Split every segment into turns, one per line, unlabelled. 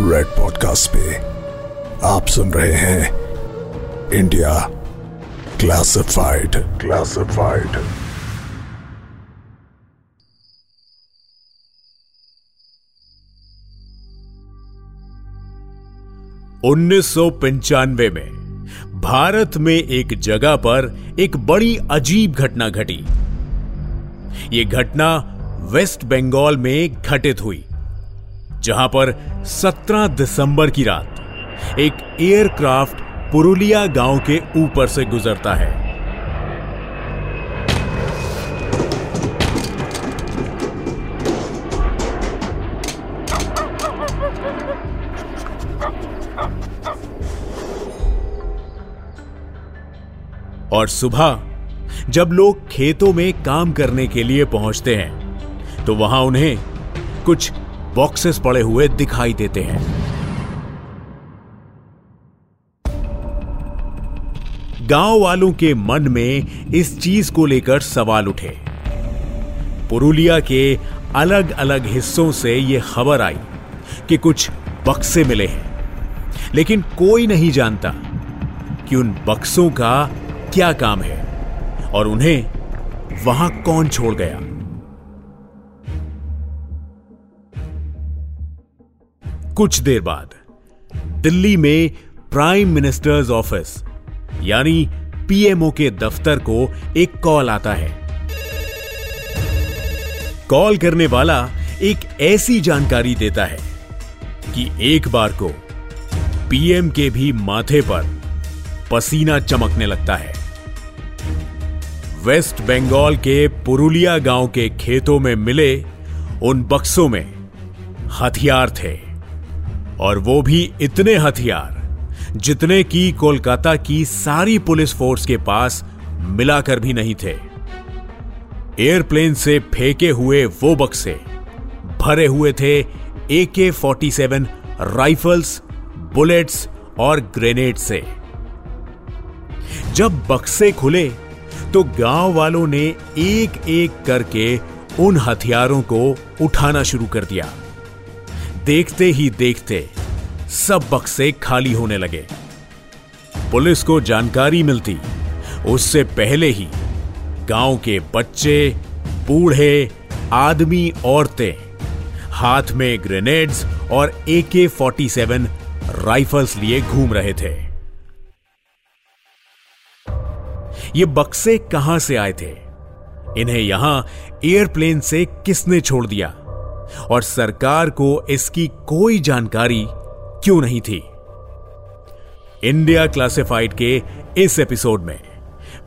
Red podcast पे आप सुन रहे हैं इंडिया क्लासिफाइड क्लासिफाइड
उन्नीस सौ पंचानवे में भारत में एक जगह पर एक बड़ी अजीब घटना घटी। यह घटना वेस्ट बंगाल में घटित हुई। जहाँ पर 17 दिसंबर की रात एक एयरक्राफ्ट पुरुलिया गाँव के ऊपर से गुजरता है। और सुबह, जब लोग खेतों में काम करने के लिए पहुँचते हैं तो वहाँ उन्हें कुछ बॉक्सेस पड़े हुए दिखाई देते हैं। गाँव वालों के मन में इस चीज़ को लेकर सवाल उठे। पुरुलिया के अलग अलग हिस्सों से यह खबर आई कि कुछ बक्से मिले हैं, लेकिन कोई नहीं जानता कि उन बक्सों का क्या काम है और उन्हें वहाँ कौन छोड़ गया। कुछ देर बाद, दिल्ली में प्राइम मिनिस्टर्स ऑफ़िस यानी पीएमओ के दफ्तर को एक कॉल आता है। कॉल करने वाला एक ऐसी जानकारी देता है कि एक बार को पीएम के भी माथे पर पसीना चमकने लगता है। वेस्ट बंगाल के पुरुलिया गाँव के खेतों में मिले उन बक्सों में हथियार थे। और वो भी इतने हथियार, जितने की कोलकाता की सारी पुलिस फोर्स के पास मिलाकर भी नहीं थे। एयरप्लेन से फेंके हुए वो बक्से, भरे हुए थे A K forty seven rifles, bullets और ग्रेनेड से। जब बक्से खुले तो गाँव वालों ने एक एक करके उन हथियारों को उठाना शुरू कर दिया। देखते ही देखते सब बक्से खाली होने लगे। पुलिस को जानकारी मिलती। उससे पहले ही गाँव के बच्चे, बूढ़े, आदमी, औरतें, हाथ में ग्रेनेड्स और ए के फोर्टी सेवन राइफल्स लिए घूम रहे थे। ये बक्से कहाँ से आए थे? इन्हें यहाँ एयरप्लेन से किसने छोड़ दिया? और सरकार को इसकी कोई जानकारी क्यों नहीं थी? इंडिया क्लासिफाइड के इस एपिसोड में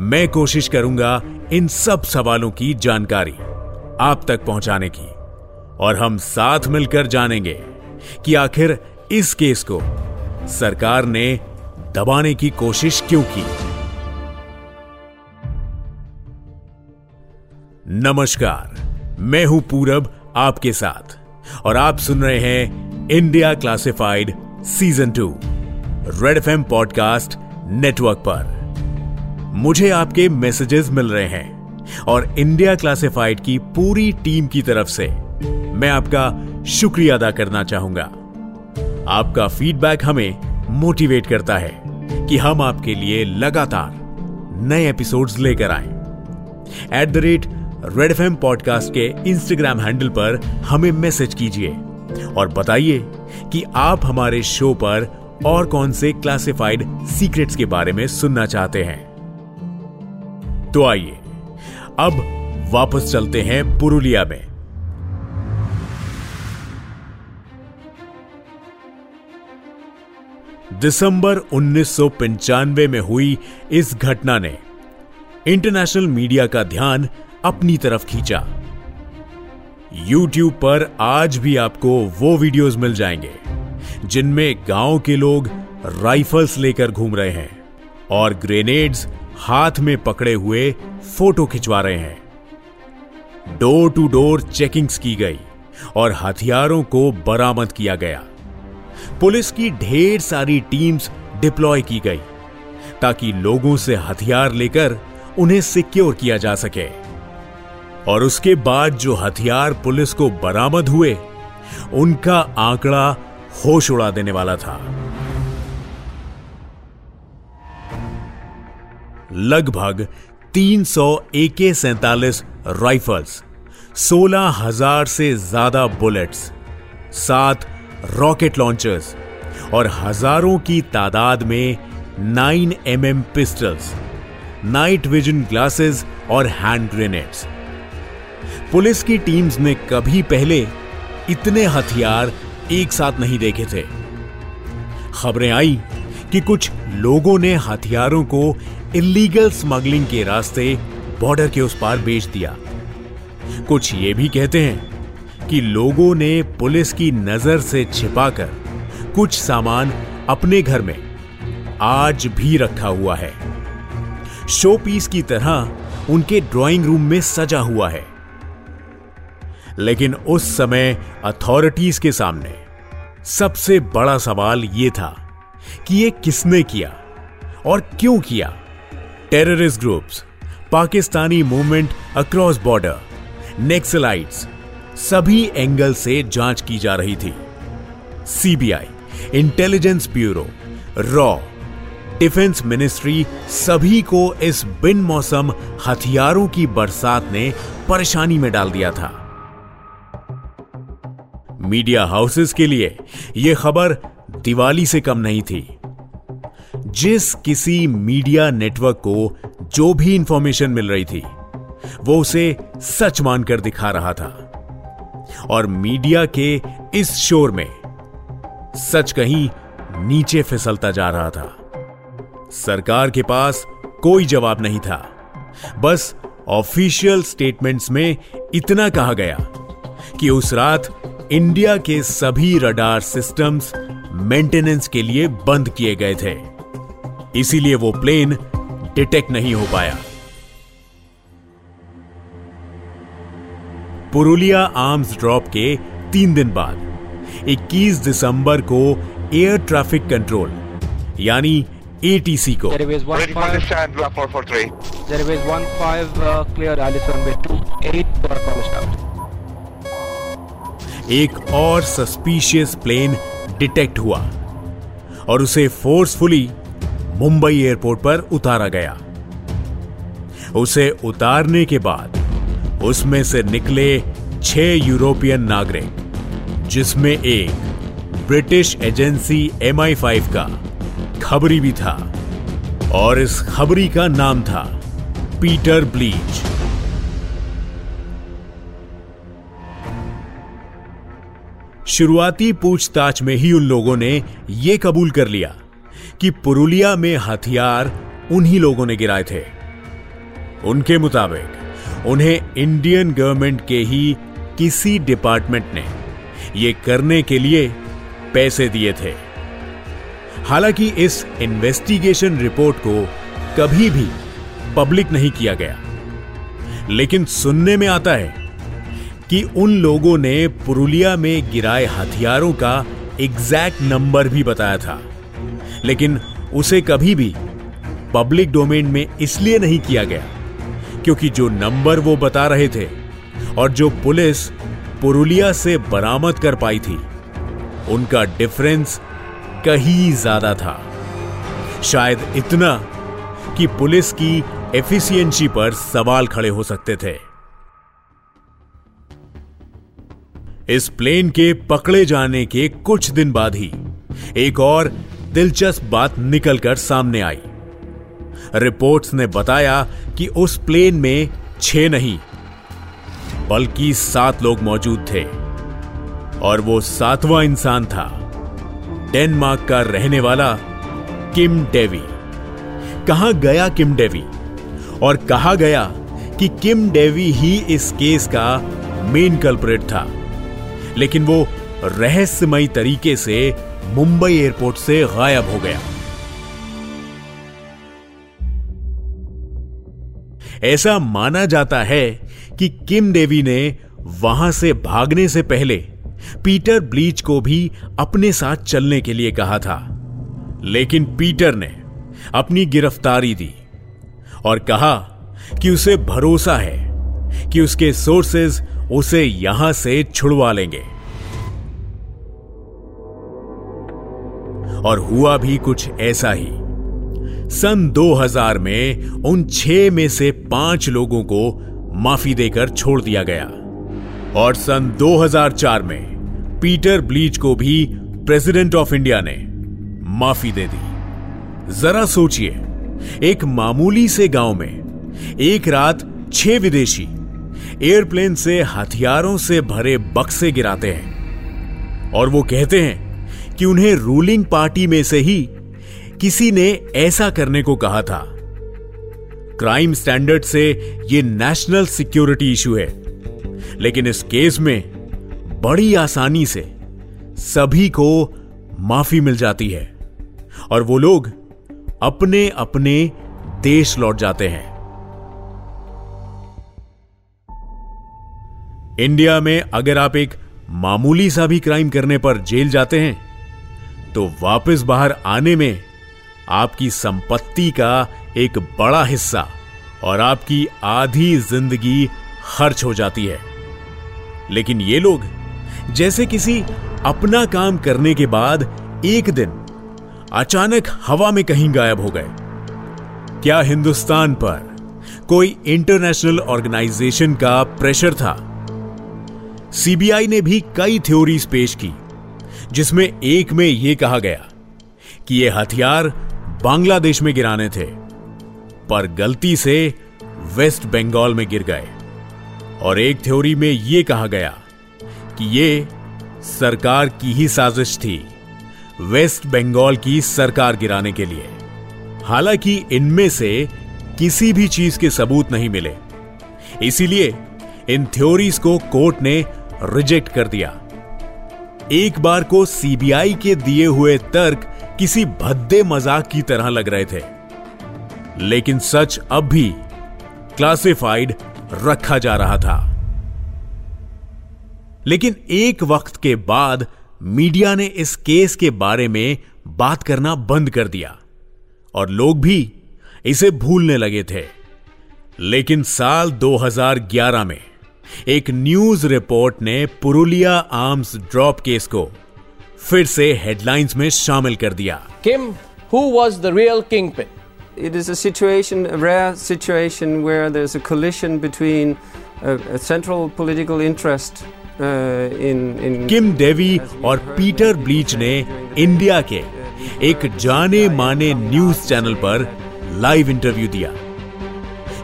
मैं कोशिश करूँगा इन सब सवालों की जानकारी आप तक पहुँचाने की, और हम साथ मिलकर जानेंगे कि आखिर इस केस को सरकार ने दबाने की कोशिश क्यों की। नमस्कार, मैं हूँ पूरब आपके साथ। और आप सुन रहे हैं India classified season two, Red FM podcast network पर। मुझे आपके मैसेजेस मिल रहे हैं और इंडिया क्लासिफाइड की पूरी टीम की तरफ़ से मैं आपका शुक्रिया अदा करना चाहूँगा। आपका फीडबैक हमें मोटिवेट करता है कि हम आपके लिए लगातार नए एपिसोड्स लेकर आए। At the rate Red FM podcast के इंस्टाग्राम हैंडल पर हमें मैसेज कीजिए। और बताइए कि आप हमारे शो पर और कौन से क्लासिफाइड सीक्रेट्स के बारे में सुनना चाहते हैं। तो आइए, अब वापस चलते हैं पुरुलिया में। दिसंबर उन्नीस सौ पंचानवे में हुई इस घटना ने इंटरनेशनल मीडिया का ध्यान अपनी तरफ़ खींचा। YouTube पर आज भी आपको वो वीडियोस मिल जाएँगे, जिनमें गाँव के लोग राइफल्स लेकर घूम रहे हैं और ग्रेनेड्स हाथ में पकड़े हुए फ़ोटो खिंचवा रहे हैं। डोर टू डोर चेकिंग्स की गई और हथियारों को बरामद किया गया। पुलिस की ढेर सारी टीम्स डिप्लॉय की गई, ताकि लोगों से हथियार लेकर उन्हें सिक्योर किया जा सके। और उसके बाद जो हथियार पुलिस को बरामद हुए, उनका आंकड़ा होश उड़ा देने वाला था। लगभग 300 एके सैतालीस राइफल्स, सोलह हज़ार से ज़्यादा बुलेट्स, सात रॉकेट लॉन्चर्स और हज़ारों की तादाद में 9 M M pistols, night vision glasses और हैंड ग्रेनेड्स। पुलिस की टीम्स ने कभी पहले इतने हथियार एक साथ नहीं देखे थे। खबरें आई कि कुछ लोगों ने हथियारों को इलीगल स्मगलिंग के रास्ते बॉर्डर के उस पार बेच दिया। कुछ ये भी कहते हैं कि लोगों ने पुलिस की नज़र से छिपाकर कुछ सामान अपने घर में आज भी रखा हुआ है। शो पीस की तरह उनके ड्राइंग रूम में सजा हुआ है। लेकिन उस समय अथॉरिटीज के सामने सबसे बड़ा सवाल यह था कि यह किसने किया और क्यों किया। Terrorist groups Pakistani movement across border Naxalites सभी एंगल से जाँच की जा रही थी। सीबीआई इंटेलिजेंस ब्यूरो रॉ डिफेंस मिनिस्ट्री सभी को इस बिन मौसम हथियारों की बरसात ने परेशानी में डाल दिया था। मीडिया हाउसेस के लिए यह खबर दिवाली से कम नहीं थी। जिस किसी मीडिया नेटवर्क को जो भी इंफॉर्मेशन मिल रही थी, वो उसे सच मानकर दिखा रहा था। और मीडिया के इस शोर में सच कहीं नीचे फिसलता जा रहा था। सरकार के पास कोई जवाब नहीं था। बस ऑफिशियल स्टेटमेंट्स में इतना कहा गया कि उस रात इंडिया के सभी रडार सिस्टम्स मेंटेनेंस के लिए बंद किए गए थे। इसीलिए वो प्लेन डिटेक्ट नहीं हो पाया। पुरुलिया आर्म्स ड्रॉप के तीन दिन बाद 21 दिसंबर को एयर ट्रैफ़िक कंट्रोल यानी एटीसी को। एक और सस्पिशियस प्लेन डिटेक्ट हुआ और उसे फोर्सफुली मुंबई एयरपोर्ट पर उतारा गया। उसे उतारने के बाद उसमें से निकले छह यूरोपियन नागरिक, जिसमें एक British agency M I five का खबरी भी था और इस खबरी का नाम था पीटर ब्लीच शुरुआती पूछताछ में ही उन लोगों ने यह कबूल कर लिया कि पुरुलिया में हथियार उन्हीं लोगों ने गिराए थे। उनके मुताबिक, उन्हें इंडियन गवर्नमेंट के ही किसी डिपार्टमेंट ने यह करने के लिए पैसे दिए थे। हालाँकि इस इन्वेस्टिगेशन रिपोर्ट को कभी भी पब्लिक नहीं किया गया। लेकिन सुनने में आता है कि उन लोगों ने पुरुलिया में गिराए हथियारों का एग्जैक्ट नंबर भी बताया था। लेकिन उसे कभी भी पब्लिक डोमेन में इसलिए नहीं किया गया, क्योंकि जो नंबर वो बता रहे थे और जो पुलिस पुरुलिया से बरामद कर पाई थी, उनका डिफरेंस कहीं ज़्यादा था। शायद इतना कि पुलिस की एफिशिएंसी पर सवाल खड़े हो सकते थे। इस प्लेन के पकड़े जाने के कुछ दिन बाद ही एक और दिलचस्प बात निकलकर सामने आई। रिपोर्ट्स ने बताया कि उस प्लेन में छह नहीं, बल्कि सात लोग मौजूद थे, और वो सातवां इंसान था, डेनमार्क का रहने वाला किम डेवी। कहाँ गया किम डेवी, और कहा गया कि किम डेवी ही इस केस का मेन कल्परेट था। लेकिन वो रहस्यमयी तरीके से मुंबई एयरपोर्ट से गायब हो गया। ऐसा माना जाता है कि किम डेवी ने वहाँ से भागने से पहले पीटर ब्लीच को भी अपने साथ चलने के लिए कहा था। लेकिन पीटर ने अपनी गिरफ्तारी दी और कहा कि उसे भरोसा है कि उसके सोर्सेज उसे यहाँ से छुड़वा लेंगे। और हुआ भी कुछ ऐसा ही। सन 2000 में उन छह में से पाँच लोगों को माफ़ी देकर छोड़ दिया गया। और सन 2004 में पीटर ब्लीच को भी प्रेसिडेंट ऑफ़ इंडिया ने माफ़ी दे दी। जरा सोचिए, एक मामूली से गाँव में एक रात छह विदेशी एयरप्लेन से हथियारों से भरे बक्से गिराते हैं। और वो कहते हैं कि उन्हें रूलिंग पार्टी में से ही किसी ने ऐसा करने को कहा था। क्राइम स्टैंडर्ड से यह नेशनल सिक्योरिटी इशू है। लेकिन इस केस में बड़ी आसानी से सभी को माफ़ी मिल जाती है। और वो लोग अपने अपने देश लौट जाते हैं। इंडिया में अगर आप एक मामूली सा भी क्राइम करने पर जेल जाते हैं तो वापस बाहर आने में आपकी संपत्ति का एक बड़ा हिस्सा और आपकी आधी ज़िंदगी खर्च हो जाती है। लेकिन ये लोग, जैसे किसी अपना काम करने के बाद एक दिन अचानक हवा में कहीं गायब हो गए। क्या हिंदुस्तान पर कोई इंटरनेशनल ऑर्गेनाइजेशन का प्रेशर था? सीबीआई ने भी कई थ्योरीज पेश की, जिसमें एक में यह कहा गया कि यह हथियार बांग्लादेश में गिराने थे, पर गलती से वेस्ट बंगाल में गिर गए। और एक थ्योरी में यह कहा गया कि यह सरकार की ही साजिश थी, वेस्ट बंगाल की सरकार गिराने के लिए। हालाँकि इनमें से किसी भी चीज़ के सबूत नहीं मिले। इसीलिए इन थ्योरीज को कोर्ट ने रिजेक्ट कर दिया। एक बार को सीबीआई के दिए हुए तर्क किसी भद्दे मज़ाक की तरह लग रहे थे। लेकिन सच अब भी क्लासिफाइड रखा जा रहा था। लेकिन एक वक्त के बाद मीडिया ने इस केस के बारे में बात करना बंद कर दिया और लोग भी इसे भूलने लगे थे। लेकिन साल 2011 में एक न्यूज़ रिपोर्ट ने पुरुलिया आर्म्स ड्रॉप केस को फिर से हेडलाइंस में शामिल कर दिया।
Kim who was the real kingpin
It is a situation, a rare situation, where there's a collision between a, a central political interest uh, in, in
Kim Davy और Peter Bleach ने India के एक जाने माने news channel पर live interview दिया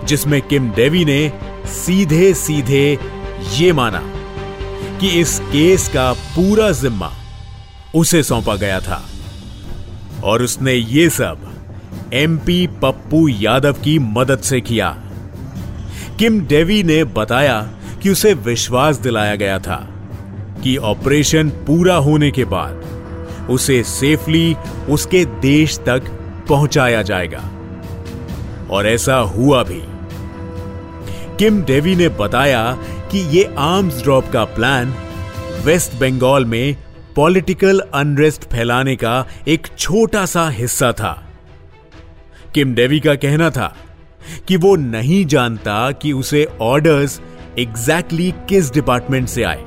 जिसमें किम Davy ने सीधे सीधे ये माना कि इस केस का पूरा जिम्मा उसे सौंपा गया था। और उसने ये सब एमपी पप्पू यादव की मदद से किया। किम डेवी ने बताया कि उसे विश्वास दिलाया गया था कि ऑपरेशन पूरा होने के बाद उसे सेफली उसके देश तक पहुँचाया जाएगा। और ऐसा हुआ भी। किम डेवी ने बताया कि यह आर्म्स ड्रॉप का प्लान वेस्ट बंगाल में पॉलिटिकल अनरेस्ट फैलाने का एक छोटा सा हिस्सा था। किम डेवी का कहना था कि वो नहीं जानता कि उसे ऑर्डर्स एग्जैक्टली exactly किस डिपार्टमेंट से आए।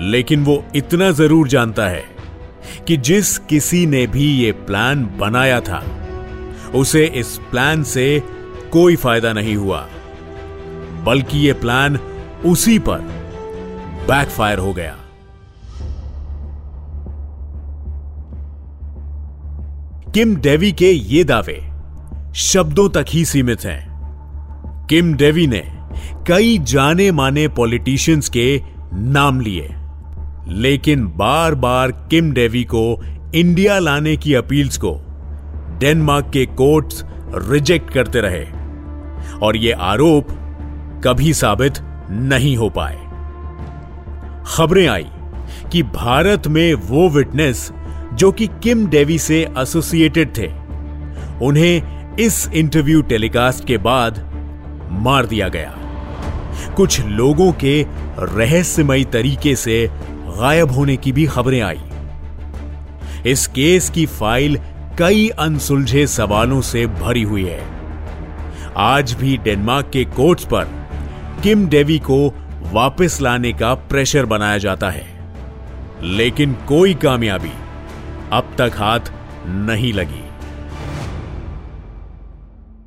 लेकिन वो इतना ज़रूर जानता है कि जिस किसी ने भी ये प्लान बनाया था, उसे इस प्लान से कोई फ़ायदा नहीं हुआ। बल्कि यह प्लान उसी पर बैकफायर हो गया। किम डेवी के ये दावे शब्दों तक ही सीमित हैं। किम डेवी ने कई जाने माने पॉलिटिशियंस के नाम लिए, लेकिन बार बार किम डेवी को इंडिया लाने की अपील्स को डेनमार्क के कोर्ट्स रिजेक्ट करते रहे। और यह आरोप कभी साबित नहीं हो पाए। खबरें आई कि भारत में वो विटनेस जो कि किम डेवी से एसोसिएटेड थे, उन्हें इस इंटरव्यू टेलीकास्ट के बाद मार दिया गया। कुछ लोगों के रहस्यमयी तरीके से गायब होने की भी खबरें आई। इस केस की फ़ाइल कई अनसुलझे सवालों से भरी हुई है। आज भी डेनमार्क के कोर्ट्स पर किम डेवी को वापस लाने का प्रेशर बनाया जाता है। लेकिन कोई कामयाबी अब तक हाथ नहीं लगी।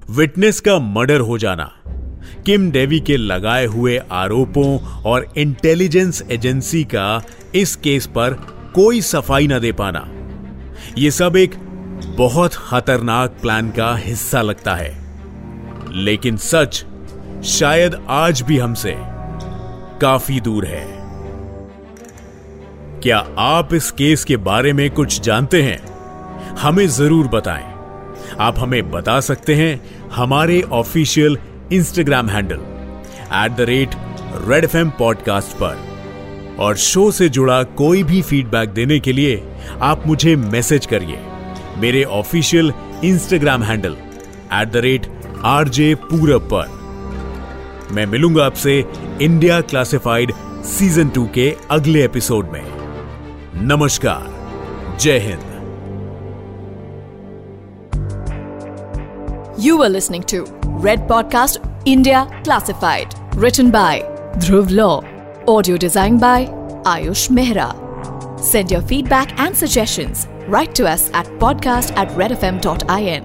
विटनेस का मर्डर हो जाना, किम डेवी के लगाए हुए आरोपों और इंटेलिजेंस एजेंसी का इस केस पर कोई सफ़ाई न दे पाना यह सब एक बहुत खतरनाक प्लान का हिस्सा लगता है। लेकिन सच शायद आज भी हमसे काफ़ी दूर है। क्या आप इस केस के बारे में कुछ जानते हैं? हमें ज़रूर बताएँ। आप हमें बता सकते हैं हमारे official Instagram handle at the rate Red FM podcast पर। और शो से जुड़ा कोई भी फीडबैक देने के लिए आप मुझे मैसेज करिए। मेरे official Instagram handle at the rate RJ Purab पर। मैं मिलूँगा आपसे इंडिया क्लासिफाइड सीज़न टू के अगले एपिसोड में। नमस्कार। जय Hind.
You are listening to Red podcast India classified return by Dhruv law audio design by Ayush Mehra send your feedback and suggestion write to S at podcast at Red FM dot I N N